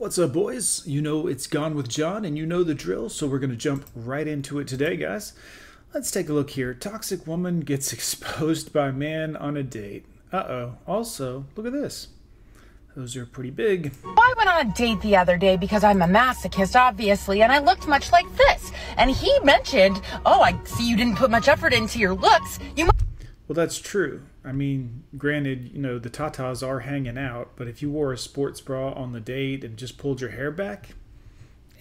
What's up, boys? You know it's Gone with John, and you know the drill, so we're going to jump right into it today, guys. Let's take a look here. Toxic woman gets exposed by man on a date. Uh oh. Also, look at this. Those are pretty big. I went on a date the other day because I'm a masochist, obviously, and I looked much like this. And he mentioned, Oh, I see you didn't put much effort into your looks. You Well, that's true. I mean, granted, you know, the tatas are hanging out, but if you wore a sports bra on the date and just pulled your hair back,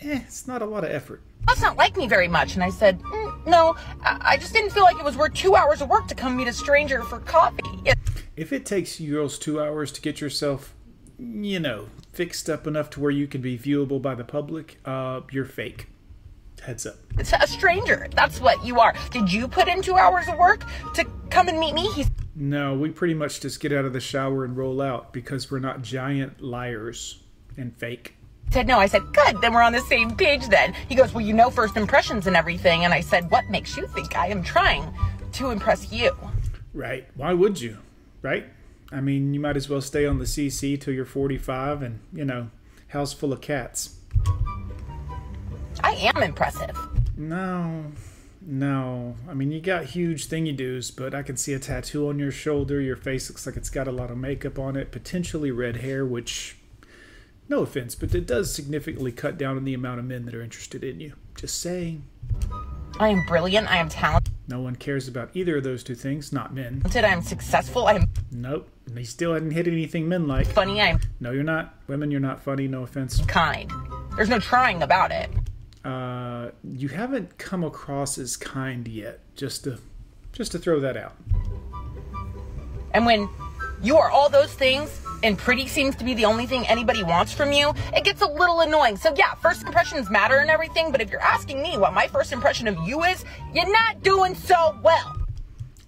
eh, it's not a lot of effort. That's not like me very much. And I said, "Mm, No, I just didn't feel like it was worth two hours of work to come meet a stranger for coffee. It- If it takes you girls two hours to get yourself, you know, fixed up enough to where you can be viewable by the public, uh, you're fake. Heads up. It's a stranger. That's what you are. Did you put in two hours of work to come and meet me? He No, we pretty much just get out of the shower and roll out because we're not giant liars and fake. said no. I said, Good, then we're on the same page then. He goes, Well, you know first impressions and everything. And I said, What makes you think I am trying to impress you? Right. Why would you? Right? I mean, you might as well stay on the CC till you're 45 and, you know, house full of cats. I am impressive. No, no. I mean, you got huge thingy doos, but I can see a tattoo on your shoulder. Your face looks like it's got a lot of makeup on it, potentially red hair, which, no offense, but it does significantly cut down on the amount of men that are interested in you. Just saying. I am brilliant. I am talented. No one cares about either of those two things, not men. I am successful. I am Nope. And he still hadn't hit anything men like. funny. I am No, you're not. Women, you're not funny, no offense. kind. There's no trying about it. Uh, you haven't come across as kind yet. Just to, just to throw that out. And when you are all those things and pretty seems to be the only thing anybody wants from you, it gets a little annoying. So, yeah, first impressions matter and everything, but if you're asking me what my first impression of you is, you're not doing so well.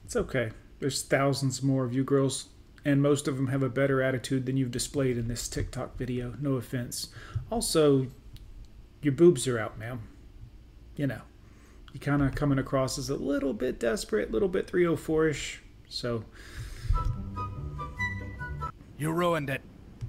It's okay. There's thousands more of you girls, and most of them have a better attitude than you've displayed in this TikTok video. No offense. Also, your boobs are out, ma'am. You know, you kind of coming across as a little bit desperate, a little bit 304 ish. So, You ruined it.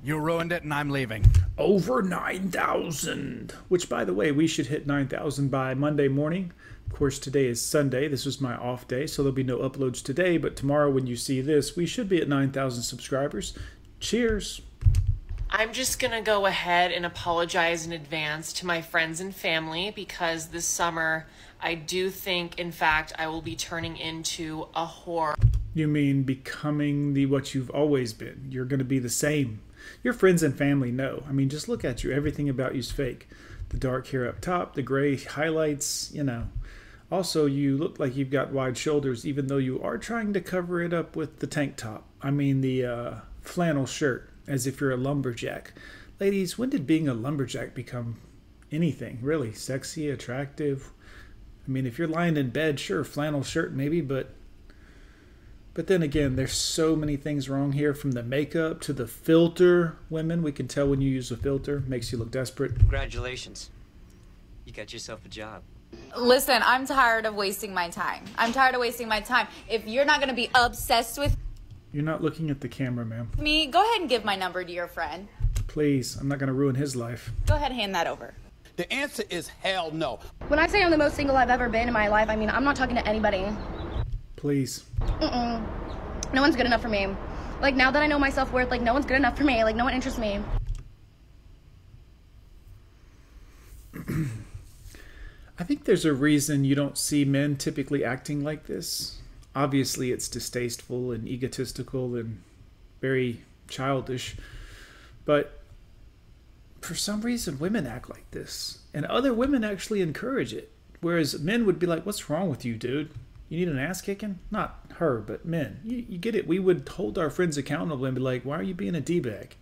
You ruined it, and I'm leaving. over 9,000. Which, by the way, we should hit 9,000 by Monday morning. Of course, today is Sunday. This was my off day, so there'll be no uploads today. But tomorrow, when you see this, we should be at 9,000 subscribers. Cheers. I'm just going to go ahead and apologize in advance to my friends and family because this summer I do think, in fact, I will be turning into a whore. You mean becoming the what you've always been? You're going to be the same. Your friends and family know. I mean, just look at you. Everything about you's fake. The dark hair up top, the gray highlights, you know. Also, you look like you've got wide shoulders, even though you are trying to cover it up with the tank top. I mean, the uh, flannel shirt, as if you're a lumberjack. Ladies, when did being a lumberjack become anything really sexy, attractive? I mean, if you're lying in bed, sure, flannel shirt maybe, but but then again, there's so many things wrong here from the makeup to the filter. Women, we can tell when you use a filter, makes you look desperate. Congratulations. You got yourself a job. Listen, I'm tired of wasting my time. I'm tired of wasting my time. If you're not gonna be obsessed with You're not looking at the camera, ma'am. me, go ahead and give my number to your friend. Please, I'm not going to ruin his life. Go ahead and hand that over. The answer is hell no. When I say I'm the most single I've ever been in my life, I mean I'm not talking to anybody. Please. No one's good enough for me. Like now that I know my self worth, like no one's good enough for me. Like no one interests me. I think there's a reason you don't see men typically acting like this. Obviously, it's distasteful and egotistical and very childish. But for some reason, women act like this. And other women actually encourage it. Whereas men would be like, What's wrong with you, dude? You need an ass kicking? Not her, but men. You, you get it. We would hold our friends accountable and be like, Why are you being a D bag?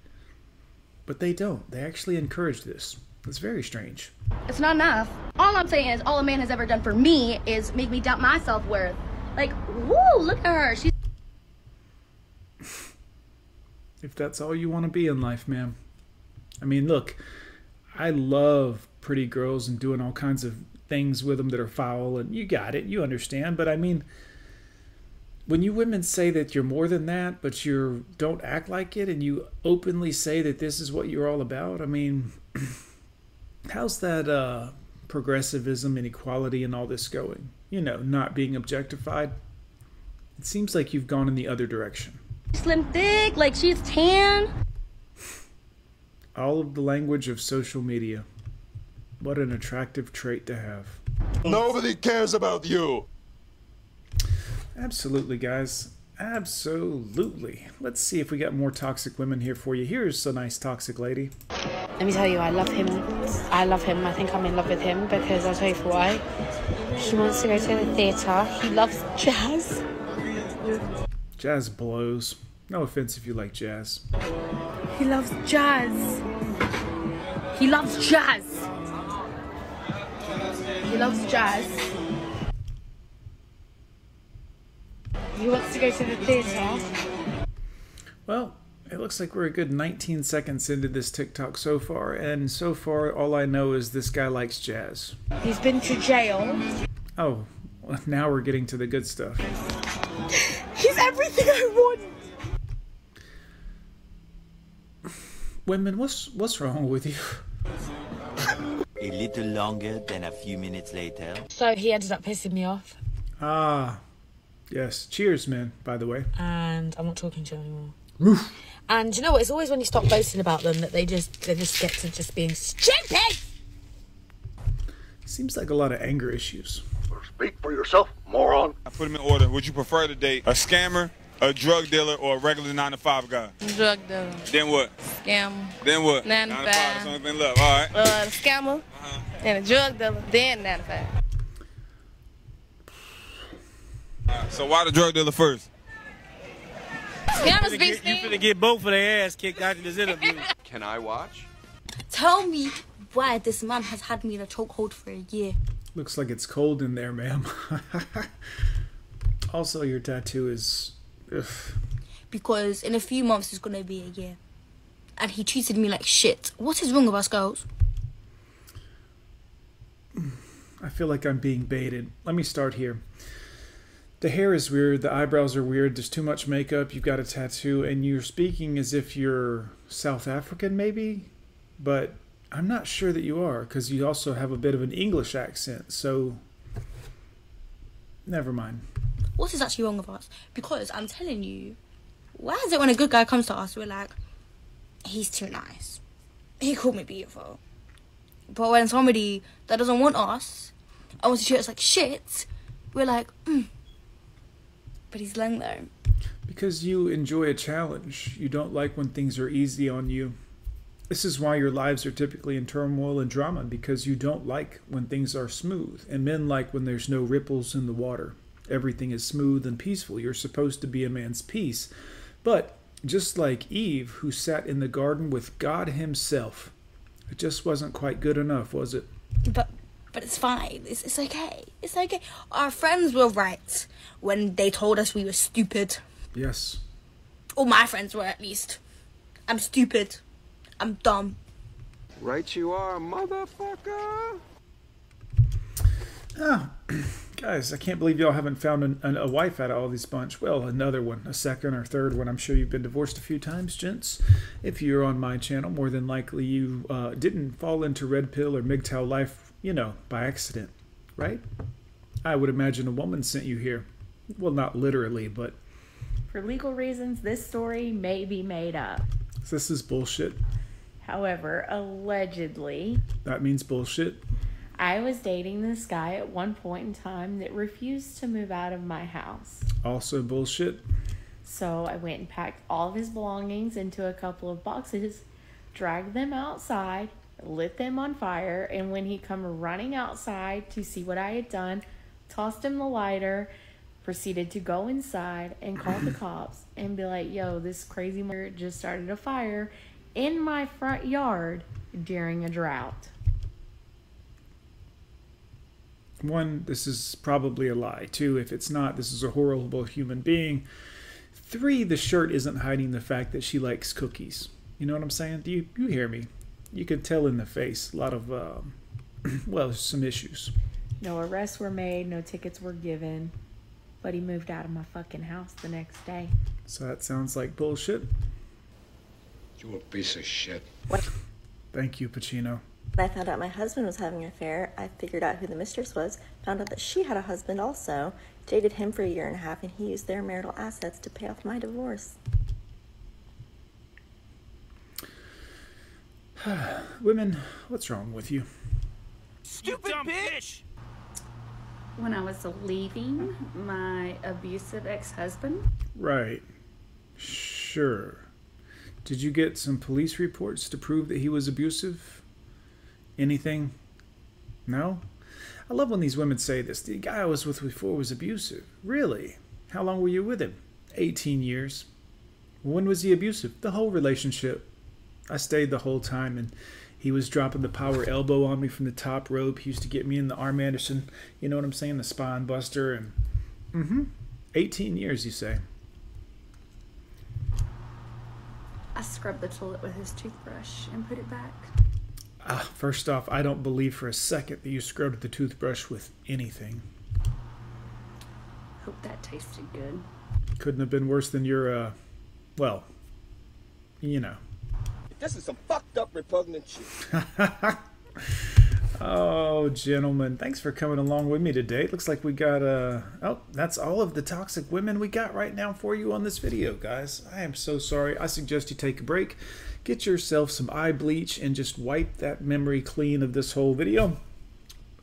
But they don't. They actually encourage this. It's very strange. It's not enough. All I'm saying is all a man has ever done for me is make me doubt my self worth. Like, whoa, look at her. She's if that's all you want to be in life, ma'am. I mean, look, I love pretty girls and doing all kinds of things with them that are foul, and you got it, you understand. But I mean, when you women say that you're more than that, but you don't act like it, and you openly say that this is what you're all about, I mean, how's that uh, progressivism and equality and all this going? You know, not being objectified. It seems like you've gone in the other direction. Slim thick, like she's tan. All of the language of social media. What an attractive trait to have. Nobody cares about you. Absolutely, guys. Absolutely. Let's see if we got more toxic women here for you. Here's a nice toxic lady. Let me tell you, I love him. I love him. I think I'm in love with him because I'll tell you why. He wants to go to the theatre. He loves jazz. Jazz blows. No offense if you like jazz. He loves jazz. He loves jazz. He loves jazz. He wants to go to the theatre. Well, it looks like we're a good 19 seconds into this TikTok so far, and so far all I know is this guy likes jazz. He's been to jail. Oh, well, now we're getting to the good stuff. He's everything I want. Women, what's what's wrong with you? A little longer than a few minutes later. So he ended up pissing me off, Ah, yes. Cheers, man. By the way. and I'm not talking to you anymore. Roof. And you know what? It's always when you stop boasting about them that they just they just get to just being stupid. Seems like a lot of anger issues. Speak for yourself, moron. I put them in order. Would you prefer to date a scammer, a drug dealer, or a regular nine to five guy? Drug dealer, Then what? scammer, Then what? Nine to five. five. That's the only thing left. All right. uh, the scammer, and a drug dealer, then 95. All right. So why the drug dealer first? Scammers be You finna get both of their ass kicked out of this interview. Can I watch? Tell me why this man has had me in a chokehold for a year. Looks like it's cold in there, ma'am. also, your tattoo is. Ugh. Because in a few months it's gonna be a year. And he treated me like shit. What is wrong with us girls? I feel like I'm being baited. Let me start here. The hair is weird, the eyebrows are weird, there's too much makeup, you've got a tattoo, and you're speaking as if you're South African, maybe? But I'm not sure that you are, because you also have a bit of an English accent, so. Never mind. What is actually wrong with us? Because I'm telling you, why is it when a good guy comes to us, we're like, he's too nice. He called me beautiful. But when somebody that doesn't want us I want to treat us like shit, we're like, mm. But he's lying though. Because you enjoy a challenge. You don't like when things are easy on you. This is why your lives are typically in turmoil and drama, because you don't like when things are smooth. And men like when there's no ripples in the water. Everything is smooth and peaceful. You're supposed to be a man's peace. But just like Eve, who sat in the garden with God Himself, it just wasn't quite good enough, was it? But but it's fine. It's it's okay. It's okay. Our friends were right when they told us we were stupid. Yes. All my friends were at least. I'm stupid. I'm dumb. Right you are, motherfucker. Oh, guys, I can't believe y'all haven't found an, an, a wife out of all these bunch. Well, another one, a second or third one. I'm sure you've been divorced a few times, gents. If you're on my channel, more than likely you uh, didn't fall into red pill or MGTOW life, you know, by accident, right? I would imagine a woman sent you here. Well, not literally, but For legal reasons, this story may be made up. this is bullshit. However, allegedly, That means bullshit. I was dating this guy at one point in time that refused to move out of my house. Also bullshit. So I went and packed all of his belongings into a couple of boxes, dragged them outside, lit them on fire, and when he come running outside to see what I had done, tossed him the lighter, proceeded to go inside and call the cops and be like, "Yo, this crazy mother just started a fire in my front yard during a drought." One, this is probably a lie. Two, if it's not, this is a horrible human being. Three, the shirt isn't hiding the fact that she likes cookies. You know what I'm saying? Do you you hear me? You could tell in the face a lot of um, well, some issues. No arrests were made, no tickets were given. But he moved out of my fucking house the next day. So that sounds like bullshit. You a piece of shit. What? Thank you, Pacino. When I found out my husband was having an affair, I figured out who the mistress was, found out that she had a husband also, dated him for a year and a half, and he used their marital assets to pay off my divorce. Women, what's wrong with you? Stupid bitch! When I was leaving my abusive ex husband, Right. Sure. Did you get some police reports to prove that he was abusive? Anything? No? I love when these women say this. The guy I was with before was abusive. Really? How long were you with him? 18 years. When was he abusive? The whole relationship. I stayed the whole time and he was dropping the power elbow on me from the top rope. He used to get me in the Arn Anderson, you know what I'm saying? The spine buster and mm-hmm. 18 years, you say. I scrubbed the toilet with his toothbrush and put it back. Ah, first off, I don't believe for a second that you scrubbed the toothbrush with anything. Hope that tasted good. Couldn't have been worse than your, uh, well, you know. This is some fucked up repugnant shit. Oh, gentlemen, thanks for coming along with me today. Looks like we got, uh, oh, that's all of the toxic women we got right now for you on this video, guys. I am so sorry. I suggest you take a break, get yourself some eye bleach, and just wipe that memory clean of this whole video.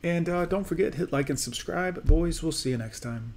And uh, don't forget, hit like and subscribe. Boys, we'll see you next time.